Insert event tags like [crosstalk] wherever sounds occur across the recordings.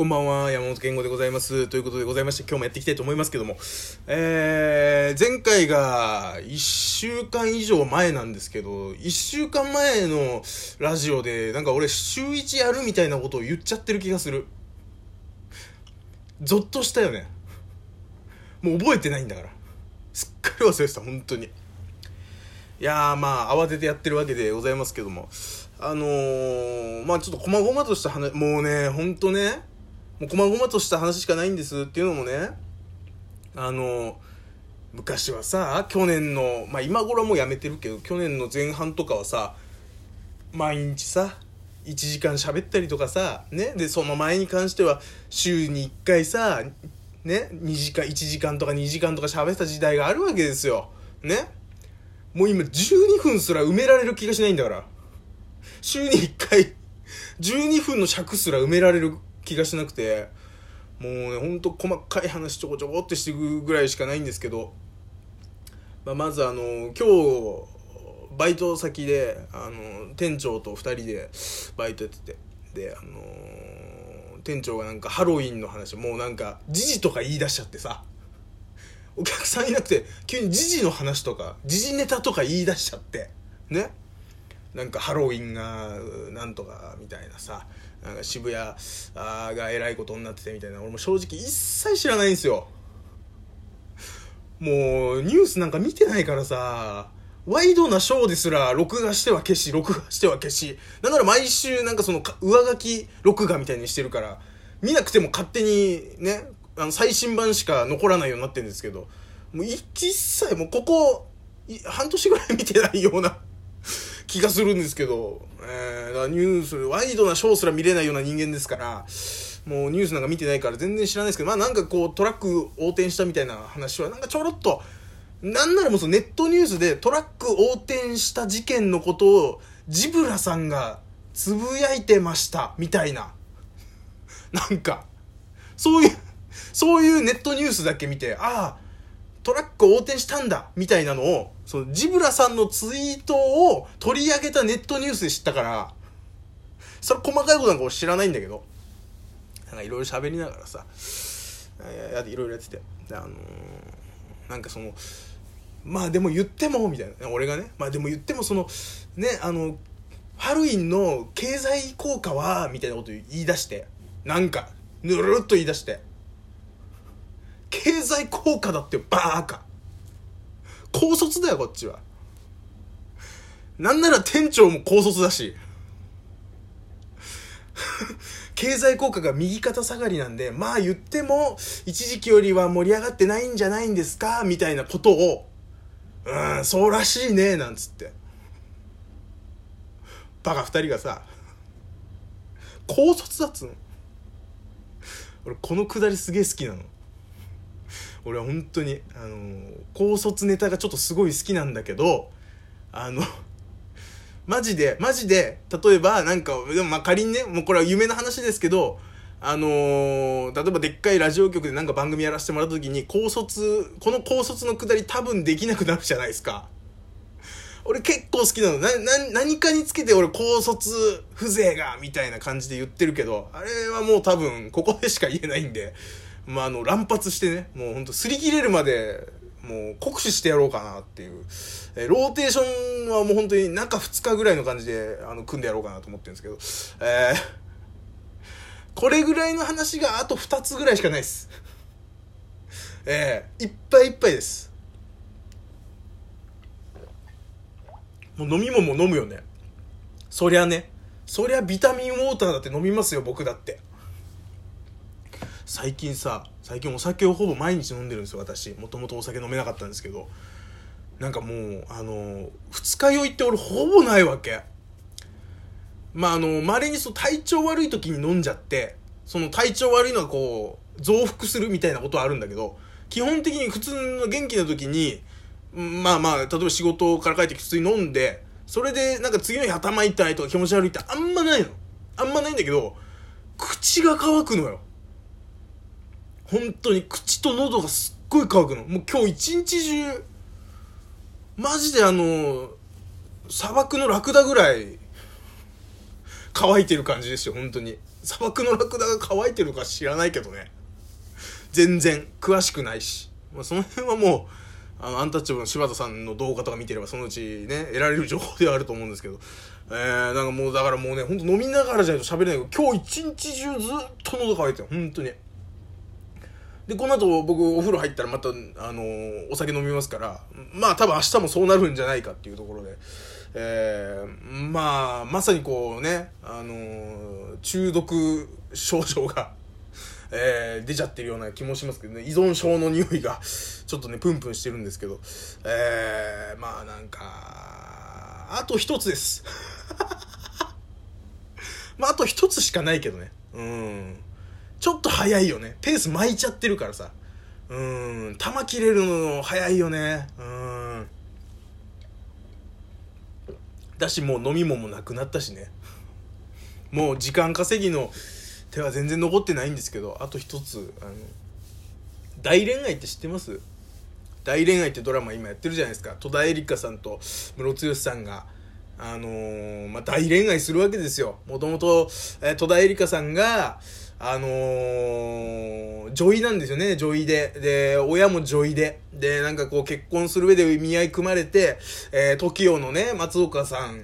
こんばんは、山本健吾でございます。ということでございまして、今日もやっていきたいと思いますけども、えー、前回が1週間以上前なんですけど、1週間前のラジオで、なんか俺週1やるみたいなことを言っちゃってる気がする。ゾッとしたよね。もう覚えてないんだから。すっかり忘れてた、本当に。いやー、まあ、慌ててやってるわけでございますけども、あのー、まあちょっと細々とした話、もうね、ほんとね、もう細々とした話しかないんですっていうのもね、あの、昔はさ、去年の、まあ今頃はもうやめてるけど、去年の前半とかはさ、毎日さ、1時間喋ったりとかさ、ね、で、その前に関しては、週に1回さ、ね、2時間、1時間とか2時間とか喋った時代があるわけですよ。ね。もう今12分すら埋められる気がしないんだから。週に1回、12分の尺すら埋められる気がしなくてもうねほんと細かい話ちょこちょこってしていくぐらいしかないんですけど、まあ、まずあの今日バイト先であの店長と2人でバイトやっててであの店長がなんかハロウィンの話もうなんか時事とか言い出しちゃってさお客さんいなくて急に時事の話とか時事ネタとか言い出しちゃってね。なんかハロウィンがなんとかみたいなさなんか渋谷がえらいことになっててみたいな。俺も正直一切知らないんですよ。もうニュースなんか見てないからさ。ワイドなショーですら録画しては消し録画しては消し。なんなら毎週なんかその上書き録画みたいにしてるから。見なくても勝手にねあの最新版しか残らないようになってるんですけど。もう一切もうここ半年ぐらい見てないような気がするんですけど、えー、ニュース、ワイドなショーすら見れないような人間ですから、もうニュースなんか見てないから全然知らないですけど、まあなんかこうトラック横転したみたいな話はなんかちょろっと、なんならもうそのネットニュースでトラック横転した事件のことをジブラさんがつぶやいてましたみたいな。[laughs] なんか、そういう、そういうネットニュースだけ見て、ああ、トラック横転したんだみたいなのを、そのジブラさんのツイートを取り上げたネットニュースで知ったから、それ細かいことなんか知らないんだけど、なんかいろいろ喋りながらさ、いろいろやってて、であのー、なんかその、まあでも言っても、みたいな、俺がね、まあでも言ってもその、ね、あの、ハロウィンの経済効果は、みたいなこと言い出して、なんか、ぬるっと言い出して、経済効果だってバーカ。高卒だよこっちは。なんなら店長も高卒だし。経済効果が右肩下がりなんでまあ言っても一時期よりは盛り上がってないんじゃないんですか？みたいなことをうんそうらしいねなんつって。バカ二人がさ高卒だっつうの。俺このくだりすげえ好きなの。俺は本当にあの高卒ネタがちょっとすごい好きなんだけどあの [laughs] マジでマジで例えばなんかでもまあ仮にねもうこれは夢の話ですけどあのー、例えばでっかいラジオ局でなんか番組やらせてもらった時に高卒この高卒のくだり多分できなくなるじゃないですか。俺結構好きなの。なな何かにつけて俺高卒風情がみたいな感じで言ってるけどあれはもう多分ここでしか言えないんで。まあ、あの、乱発してね、もうほんと擦り切れるまで、もう酷使してやろうかなっていう。えー、ローテーションはもう本当に中2日ぐらいの感じで、あの、組んでやろうかなと思ってるんですけど、えー、これぐらいの話があと2つぐらいしかないです。えー、いっぱいいっぱいです。もう飲み物も飲むよね。そりゃね。そりゃビタミンウォーターだって飲みますよ、僕だって。最近さ最近お酒をほぼ毎日飲んでるんですよ私。もともとお酒飲めなかったんですけど。なんかもうあの二日酔いって俺ほぼないわけ。まああの稀にそう体調悪い時に飲んじゃってその体調悪いのがこう増幅するみたいなことはあるんだけど基本的に普通の元気な時にまあまあ例えば仕事から帰ってきて普通に飲んでそれでなんか次の日頭痛いとか気持ち悪いってあんまないの。あんまないんだけど口が乾くのよ。本当に口と喉がすっごい乾くの。もう今日一日中マジであの砂漠のラクダぐらい乾いてる感じですよ本当に。砂漠のラクダが乾いてるか知らないけどね。全然詳しくないし、まあ、その辺はもうあのアンタッチャブルの柴田さんの動画とか見てればそのうちね得られる情報ではあると思うんですけど。えー、なんかもうだからもうねほんと飲みながらじゃないと喋れないけど今日一日中ずっと喉乾いてる。本当に。でこの後僕お風呂入ったらまたあのー、お酒飲みますからまあ多分明日もそうなるんじゃないかっていうところでえー、まあまさにこうねあのー、中毒症状が [laughs] えー、出ちゃってるような気もしますけどね依存症の匂いがちょっとねプンプンしてるんですけどえー、まあなんかあと一つです。[laughs] まああと一つしかないけどね。うん。ちょっと早いよね。ペース巻いちゃってるからさ。うん。球切れるの早いよね。うん。だしもう飲み物もなくなったしね。もう時間稼ぎの手は全然残ってないんですけどあと一つあの大恋愛って知ってます？大恋愛ってドラマ今やってるじゃないですか。戸田恵梨香さんとムロツヨシさんがあのー、まあ、大恋愛するわけですよ。もともと、え、戸田恵梨香さんがあのー、女医なんですよね、女医で。で、親も女医で。で、なんかこう結婚する上で意味合い組まれて、えー、TOKIO のね、松岡さん、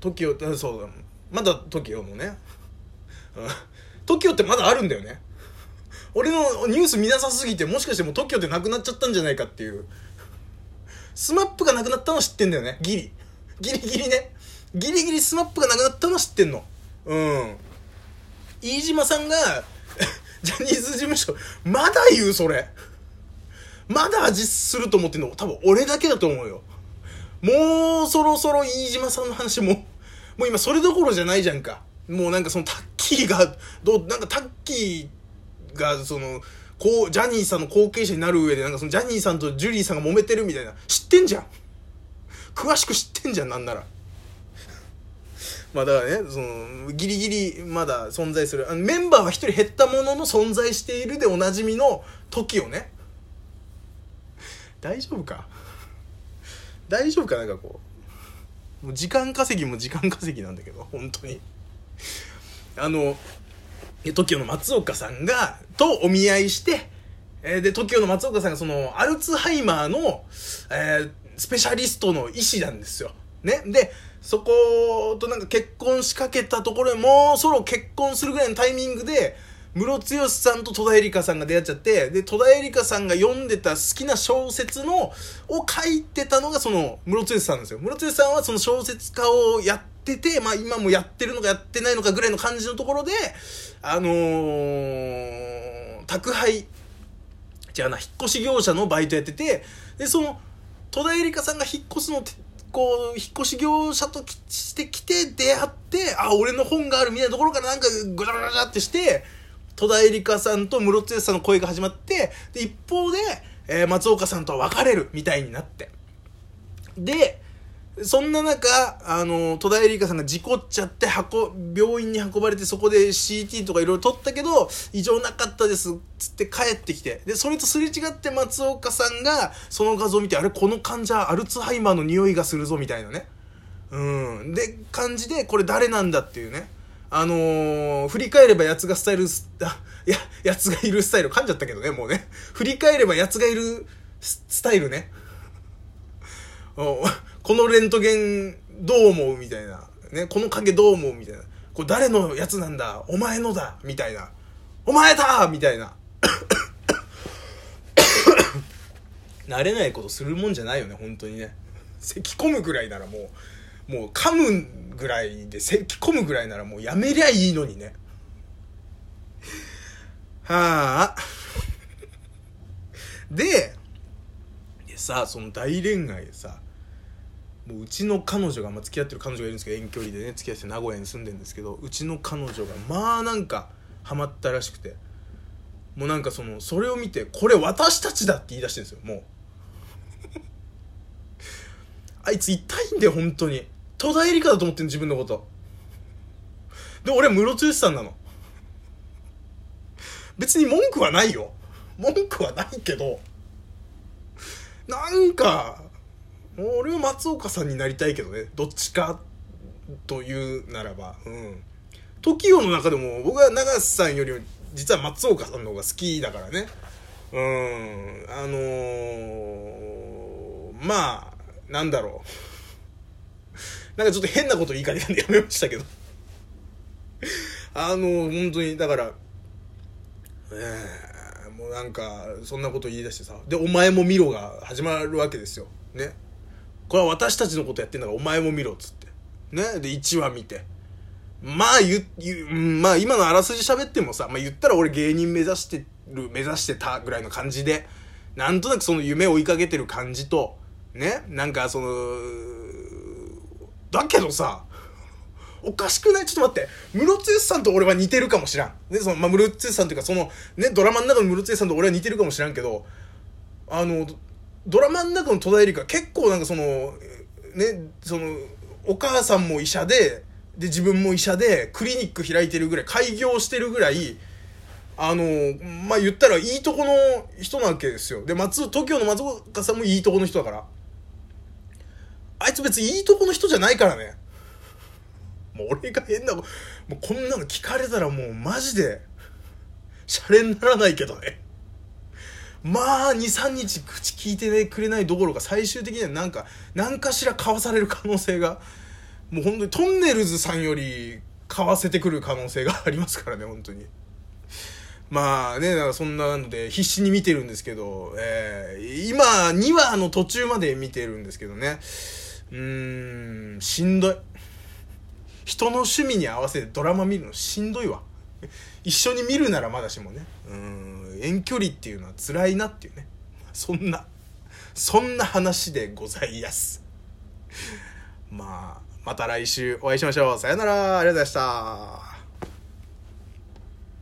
TOKIO、そうだ、まだ TOKIO のね。TOKIO ってまだあるんだよね。俺のニュース見なさすぎて、もしかしてもう TOKIO ってなくなっちゃったんじゃないかっていう。 SMAP がなくなったの知ってんだよね、ギリ。ギリギリね。ギリギリ SMAP がなくなったの知ってんの。うん。飯島さんが [laughs] ジャニーズ事務所まだ言うそれ。まだ味すると思ってんの。多分俺だけだと思うよ。もうそろそろ飯島さんの話ももう今それどころじゃないじゃんか。もうなんかそのタッキーがどうなんかタッキーがそのこうジャニーさんの後継者になる上でなんかそのジャニーさんとジュリーさんが揉めてるみたいな。知ってんじゃん。詳しく知ってんじゃんなんなら。まあだからね、その、ギリギリまだ存在する。あのメンバーは一人減ったものの存在しているでおなじみの時をね。[laughs] 大丈夫か？大丈夫か？なんかこう。もう時間稼ぎも時間稼ぎなんだけど、本当に。あの、TOKIO の松岡さんが、とお見合いして、えー、で、TOKIO の松岡さんがその、アルツハイマーの、えー、スペシャリストの医師なんですよ。ね？で、そことなんか結婚しかけたところでもうそろ結婚するぐらいのタイミングで、ムロツヨシさんと戸田恵梨香さんが出会っちゃって、で、戸田恵梨香さんが読んでた好きな小説の、を書いてたのがその、ムロツヨシさんですよ。ムロツヨシさんはその小説家をやってて、まあ今もやってるのかやってないのかぐらいの感じのところで、あのー、宅配、違うな、引っ越し業者のバイトやってて、で、その、戸田恵梨香さんが引っ越すのってこう、引っ越し業者として来て出会って、あ、俺の本があるみたいなところからなんかぐちゃぐちゃってして、戸田恵梨香さんと室津さんの声が始まって、で、一方で、えー、松岡さんとは別れるみたいになって。で、そんな中、あの、戸田恵梨香さんが事故っちゃって、運、病院に運ばれて、そこで CT とかいろいろ取ったけど、異常なかったです、つって帰ってきて。で、それとすれ違って松岡さんが、その画像を見て、あれ、この患者、アルツハイマーの匂いがするぞ、みたいなね。うん。で、感じで、これ誰なんだっていうね。あのー、振り返れば奴がスタイル、あ、や、奴がいるスタイル、噛んじゃったけどね、もうね。振り返れば奴がいるスタイルね。おこのレントゲンどう思うみたいな。ね、この影どう思うみたいな。これ誰のやつなんだ？お前のだみたいな。お前だみたいな。[coughs] 慣れないことするもんじゃないよね、本当にね。咳込むぐらいならもう、もう噛むぐらいで咳込むぐらいならもうやめりゃいいのにね。はあ。で、でさ、その大恋愛でさ、もううちの彼女が、まあ、付き合ってる彼女がいるんですけど遠距離でね付き合って名古屋に住んでるんですけどうちの彼女がまあなんかハマったらしくてもうなんかそのそれを見てこれ私たちだって言い出してるんですよもう。[laughs] あいつ痛いんだよ本当に。戸田恵梨香だと思ってる自分のこと。で俺はムロツヨシさんなの。別に文句はないよ。文句はないけど。なんか俺は松岡さんになりたいけどね。どっちかというならば。うん。TOKIO の中でも僕は長瀬さんより実は松岡さんの方が好きだからね。うん。あのー、まあなんだろう。[laughs] なんかちょっと変なこと言いかけたんでやめましたけど。あのー、本当にだからええー、もうなんかそんなこと言い出してさ。で「お前も見ろ」が始まるわけですよ。ね。これは私たちのことやってんだからお前も見ろっつって。ね？で1話見て。まあ言、言まあ今のあらすじ喋ってもさ、まあ言ったら俺芸人目指してる、目指してたぐらいの感じで、なんとなくその夢を追いかけてる感じと、ね、なんかその、だけどさ、おかしくない？ちょっと待って。ムロツヨシさんと俺は似てるかもしらん。で、その、まあ、ムロツヨシさんっていうか、その、ね、ドラマの中のムロツヨシさんと俺は似てるかもしらんけど、あの、ドラマの中の戸田恵梨香結構なんかその、ね、その、お母さんも医者で、で、自分も医者で、クリニック開いてるぐらい、開業してるぐらい、あの、まあ、言ったらいいとこの人なわけですよ。で、松、東京の松岡さんもいいとこの人だから。あいつ別にいいとこの人じゃないからね。もう俺が変な、もうこんなの聞かれたらもうマジで、シャレにならないけどね。まあ、2、3日口聞いてくれないどころか最終的にはなんか、何かしら買わされる可能性が、もう本当にトンネルズさんより買わせてくる可能性がありますからね、本当に。まあね、だかそんなので必死に見てるんですけど、えー、今、2話の途中まで見てるんですけどね。うーん、しんどい。人の趣味に合わせてドラマ見るのしんどいわ。一緒に見るならまだしもね。うん、遠距離っていうのは辛いなっていうね。そんな、そんな話でございやす。まあ、また来週お会いしましょう。さよなら。ありがとうございました。